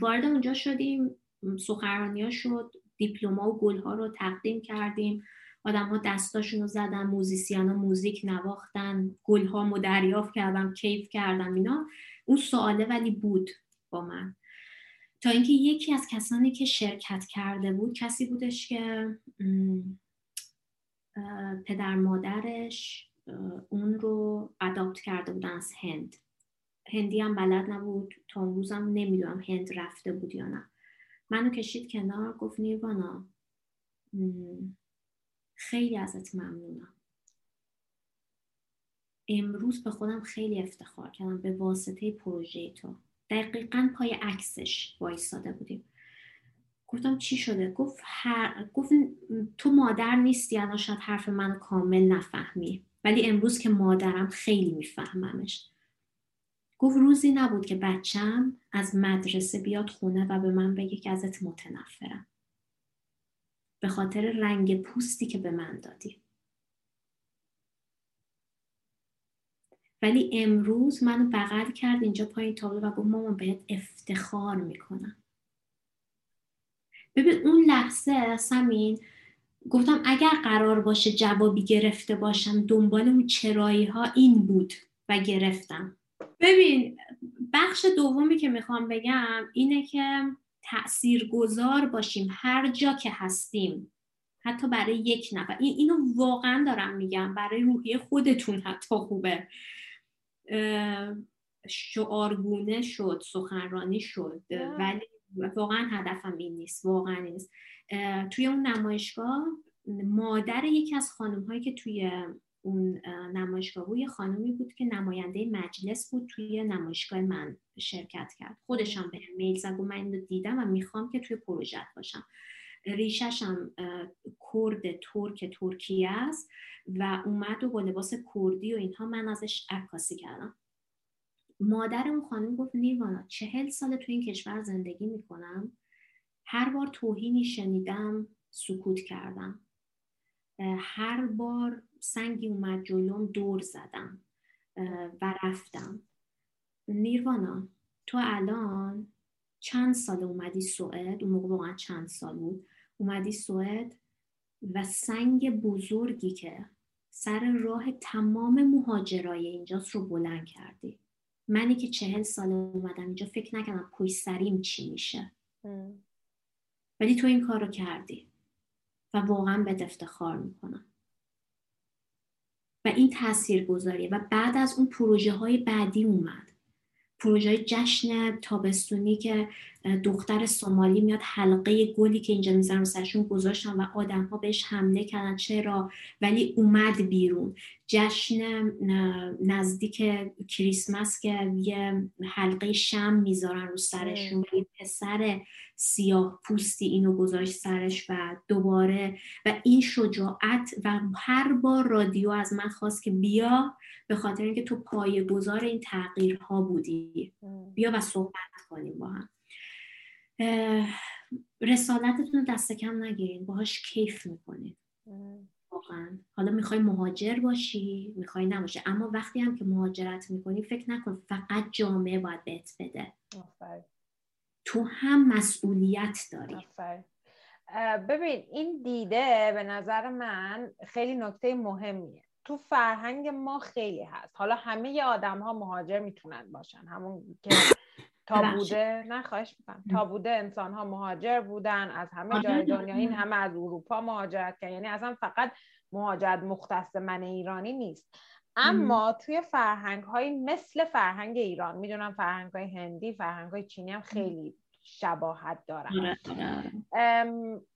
وارد اونجا شدیم سخنرانی ها شد دیپلوما و گل ها رو تقدیم کردیم. آدم ها دستاشون رو زدن موزیسیان ها موزیک نواختن گل ها دریافت کردم کیف کردم اینا. اون سواله ولی بود با من. تا اینکه یکی از کسانی که شرکت کرده بود کسی بودش که پدر مادرش اون رو اداپت کرده بودن از هند. هندی هم بلد نبود. تا اون روزم نمی‌دونم هند رفته بود یا نه. منو کشید کنار گفت نیروانا خیلی ازت ممنونم. امروز به خودم خیلی افتخار کردم به واسطه پروژه تو. دقیقا پای عکسش وایستاده بودیم. گفتم چی شده؟ گفت, هر... گفت تو مادر نیستی الان شاید حرف منو کامل نفهمی. ولی امروز که مادرم خیلی میفهممش. گفت روزی نبود که بچم از مدرسه بیاد خونه و به من بگه که ازت متنفرم. به خاطر رنگ پوستی که به من دادی. ولی امروز منو بغل کرد اینجا پایین تابلو و گفت مامان بهت افتخار می‌کنم. ببین اون لحظه سمین گفتم اگر قرار باشه جوابی گرفته باشم دنبال اون چرایی ها این بود و گرفتم. ببین بخش دومی که می‌خوام بگم اینه که تأثیر گذار باشیم هر جا که هستیم حتی برای یک نفر. این اینو واقعا دارم میگم برای روحیه خودتون حتی خوبه. شعارگونه شد سخنرانی شد. ولی واقعا هدفم این نیست واقعا نیست. توی اون نمایشگاه مادر یکی از خانم هایی که توی اون نمایشگاه بود یه خانمی بود که نماینده مجلس بود توی نمایشگاه من شرکت کرد. خودشم به میل زد و من دیدم و می‌خوام که توی پروژه باشم. ریششم کرد ترک ترکیه است و اومد و با لباس کردی و اینها من ازش عکاسی کردم. مادر اون خانم گفت نیوانا چهل سال تو این کشور زندگی می‌کنم. هر بار توهینی شنیدم سکوت کردم. هر بار سنگی اومد جلوم دور زدم و رفتم. نیروانا تو الان چند سال اومدی سوئد؟ اون موقع واقعا چند سال بود. اومدی سوئد و سنگ بزرگی که سر راه تمام مهاجرای اینجاست رو بلند کردی. منی که چهل سال اومدم اینجا فکر نکردم پوی سریم چی میشه. ولی تو این کار رو کردی و واقعا به افتخار می‌کنم. و این تاثیر گذاریه و بعد از اون پروژه های بعدی اومد. پروژه جشن تابستونی که دختر سومالی میاد حلقه گلی که اینجا می‌زنن سرشون گذاشتن و آدم ها بهش حمله کردن. چرا؟ ولی اومد بیرون. جشن نزدیک کریسمس که یه حلقه شم می‌ذارن رو سرشون. و پسر سیاه پوستی اینو گذاشت سرش و دوباره. و این شجاعت و هر بار رادیو از من خواست که بیا به خاطر اینکه تو پایه گذار این تغییرها بودی. بیا و صحبت کنیم با هم. رسالتتون دست کم نگیرین. باهاش کیف می‌کنین. واقعا. حالا می‌خوای مهاجر باشی؟ می‌خوای نباشی. اما وقتی هم که مهاجرت می‌کنی فکر نکن فقط جامعه باید بهت بده. تو هم مسئولیت داری. ببین این دیده به نظر من خیلی نکته مهمیه. تو فرهنگ ما خیلی هست. حالا همه آدم ها مهاجر می‌تونن باشن. همون که تا بوده نه خواهش می‌کنم. تا بوده انسان ها مهاجر بودن از همه آره، جای دنیا این همه از اروپا مهاجرت کردن. یعنی اصلا فقط مهاجرت مختص من ایرانی نیست. اما توی فرهنگ های مثل فرهنگ ایران می‌دونم فرهنگ های هندی فرهنگ های چینی هم خیلی شباهت دارن. آره، آره.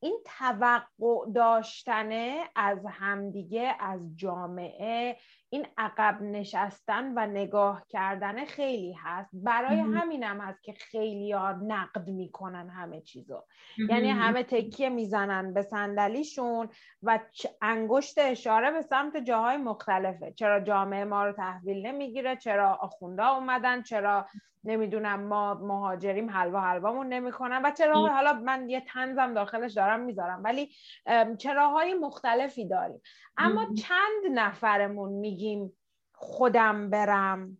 این توقع داشتنه از همدیگه از جامعه این عقب نشستن و نگاه کردن خیلی هست. برای همینم هست که خیلی ها نقد می‌کنن همه چیزو. یعنی همه تکیه می‌زنن به صندلیشون و انگشت اشاره به سمت جاهای مختلفه. چرا جامعه ما رو تحویل نمی‌گیره چرا آخونده اومدن چرا نمی‌دونم ما مهاجریم حلوا حلوامون نمی‌کنن و چرا حالا من یه تنزم داخلش دارم می‌ذارم. ولی چراهای مختلفی داریم. اما چند نفرمون میگیم خودم برم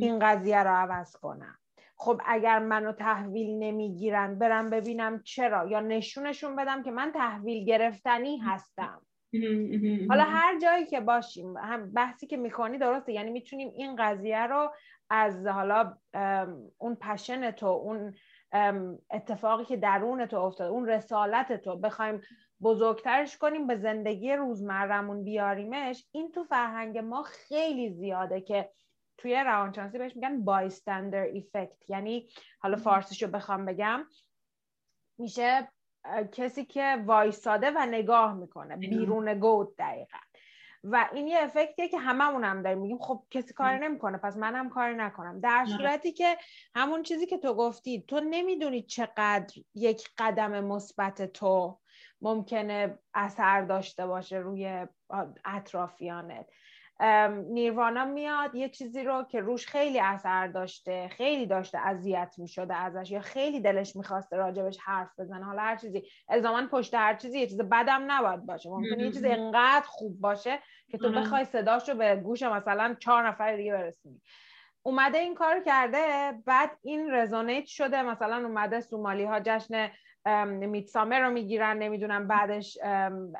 این قضیه رو عوض کنم. خب اگر منو تحویل نمی‌گیرن برم ببینم چرا یا نشونشون بدم که من تحویل گرفتنی هستم. حالا هر جایی که باشیم هم بحثی که می‌کنی درسته یعنی می‌تونیم این قضیه رو از حالا اون پشن تو اون اتفاقی که درون تو افتاد اون رسالت تو بخوایم بزرگترش کنیم به زندگی روزمرمون بیاریمش. این تو فرهنگ ما خیلی زیاده که توی روانشناسی بهش میگن بایستندر ایفکت یعنی حالا فارسیشو بخوام بگم. میشه کسی که وایساده و نگاه می‌کنه. بیرون گود دقیقا. و این یه افکتیه که هممون هم داریم. میگیم خب کسی کار نمی‌کنه پس منم کار نکنم. در صورتی که همون چیزی که تو گفتی تو نمی‌دونی چقدر یک قدم مثبت تو ممکنه اثر داشته باشه روی اطرافیانت. نیروانا میاد یه چیزی رو که روش خیلی اثر داشته خیلی داشته اذیت می‌شده ازش یا خیلی دلش می‌خواسته راجبش حرف بزنه. حالا هر چیزی الزاما پشت هر چیزی یه چیز بدم نباید باشه. ممکنه یه چیز انقدر خوب باشه که تو بخوای صداش رو به گوش مثلا چهار نفر دیگه برسونی. اومده این کار کرده بعد این رزونیت شده. مثلا اومده سومالی ها جشن میتسامر رو می‌گیرن نمی‌دونم بعدش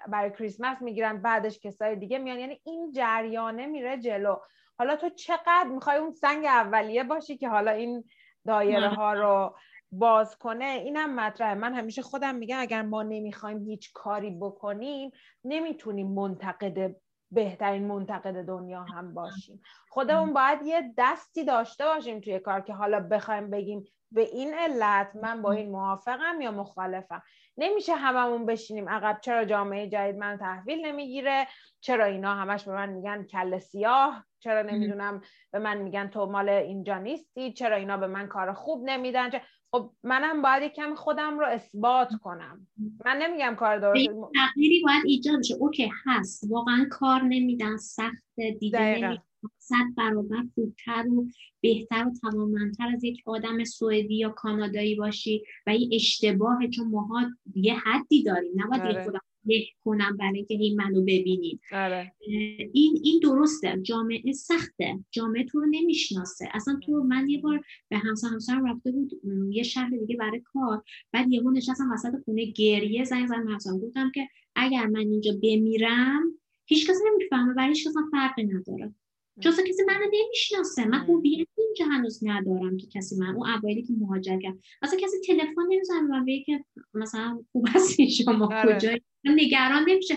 برای کریسمس می‌گیرن بعدش کسای دیگه میان. یعنی این جریانه میره جلو. حالا تو چقدر می‌خوای اون سنگ اولیه باشی که حالا این دایره ها رو باز کنه؟ اینم مطرحه. من همیشه خودم میگم اگر ما نمی‌خوایم هیچ کاری بکنیم نمی‌تونیم منتقد بهترین منتقد دنیا هم باشیم. خودمون باید یه دستی داشته باشیم توی کار که حالا بخوایم بگیم به این علت من با این موافقم یا مخالفم. نمیشه هممون بشینیم عقب چرا جامعه جدید من تحویل نمی‌گیره؟ چرا اینا همش به من میگن کل سیاه؟ چرا نمی‌دونم به من میگن تو مال اینجا نیستی؟ چرا اینا به من کار خوب نمیدن؟ خب منم باید یکم خودم رو اثبات کنم. من نمیگم کار درست تغییری باید ایجاد شه اوکی هست. واقعا کار نمیدن. سخت دیگه صد برابر خوبتر و بهتر و توانمندتر از یک آدم سوئدی یا کانادایی باشی و این اشتباه چون ماها یه حدی داریم. نباید آره. خودم کنم برای اینکه این منو ببینید. آره. این این درسته. جامعه سخته. جامعه تو رو نمی‌شناسه. اصلا تو من یه بار به همسر همسرم رفته بود یه شهر دیگه برای کار. بعد یهو نشستم وسط خونه گریه زنگ زدم همسرم. گفتم که اگر من اینجا بمیرم هیچ کسی نمی‌فهمه برای هیچ فرقی نداره. چون کسی منو نمی‌شناسه. من هویت اینجا هنوز ندارم که کسی من اون اوایلی که مهاجر کرد اصلا کسی تلفن نمی‌زنه و بگه که مثلا خوب هستی شما آره. کجایی؟ نگران نمیشه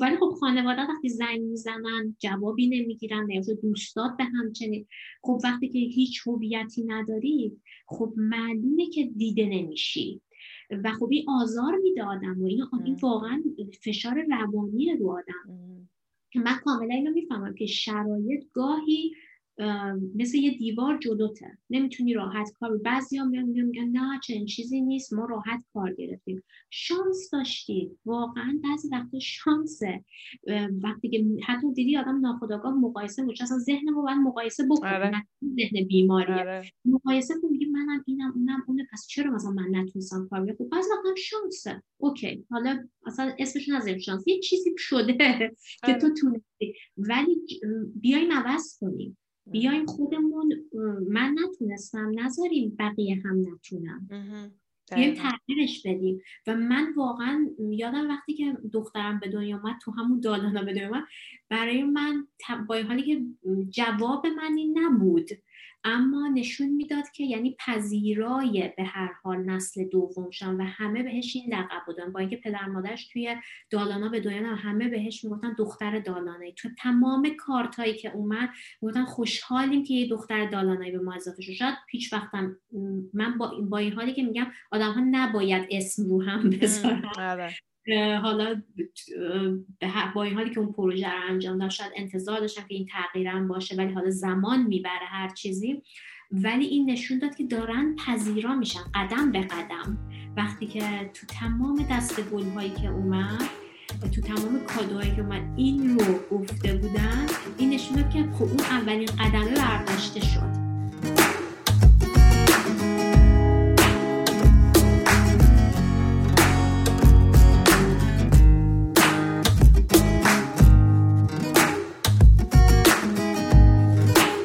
ولی خب خانواده وقتی زنگ می‌زنن جوابی نمی‌گیرن یا دوستات به همچنین. خب وقتی که هیچ هویتی نداری خب معلومه که دیده نمیشی. و خب این آزار میده آدم و این, این واقعا فشار روانی رو آدم. من کاملا اینو می‌فهمم که شرایط گاهی مثل یه دیوار جلوته. نمی‌تونی راحت کار بعضی هم میان میگن نه چنین چیزی نیست. ما راحت کار گرفتیم. شانس داشتید واقعا بعضی وقتا شانسه. وقتی که حتی دیدی آدم ناخداگاه مقایسه بود اصلا ذهن رو باید مقایسه بکنه. آره. ذهن بیماریه. آره. مقایسه کن منم اینم اونم اونه پس چرا مثلا من نتونستم کار بکنم بعضی وقتا شانسه اوکی. حالا اصلا اسمش نذاریم شانس. یه چیزی شده که تو آره. تونستی. ولی بیایم عوض کنیم. بیایم خودمون من نتونستم نذاریم بقیه هم نتونم بیایم تغییرش بدیم. و من واقعا یادم وقتی که دخترم به دنیا اومد تو همون دالانا به دنیا اومد برای من با حالی که جواب من این نبود. اما نشون می‌داد که یعنی پذیرای به هر حال نسل دومشان و همه بهش این لقب بودن. با اینکه پدر مادرش توی دالانا به دنیا همه بهش می‌گفتن دختر دالانایی. تو تمام کارتایی که اومد می‌گفتن خوشحالیم که یه دختر دالانایی به ما اضافه شد. شاید پیچ وقتم من با, با این حالی که میگم آدم ها نباید اسم رو هم بذارن. آره. حالا با این حالی که اون پروژه رو انجام داد شاید انتظار داشتم که این تغییرم باشه ولی حالا زمان می‌بره هر چیزی. ولی این نشون داد که دارن پذیرا میشن قدم به قدم. وقتی که تو تمام دست هایی که اومد تو تمام کادوهایی که اومد این رو گفته بودن این نشون داد که خب اون اولین قدمه برداشته شد.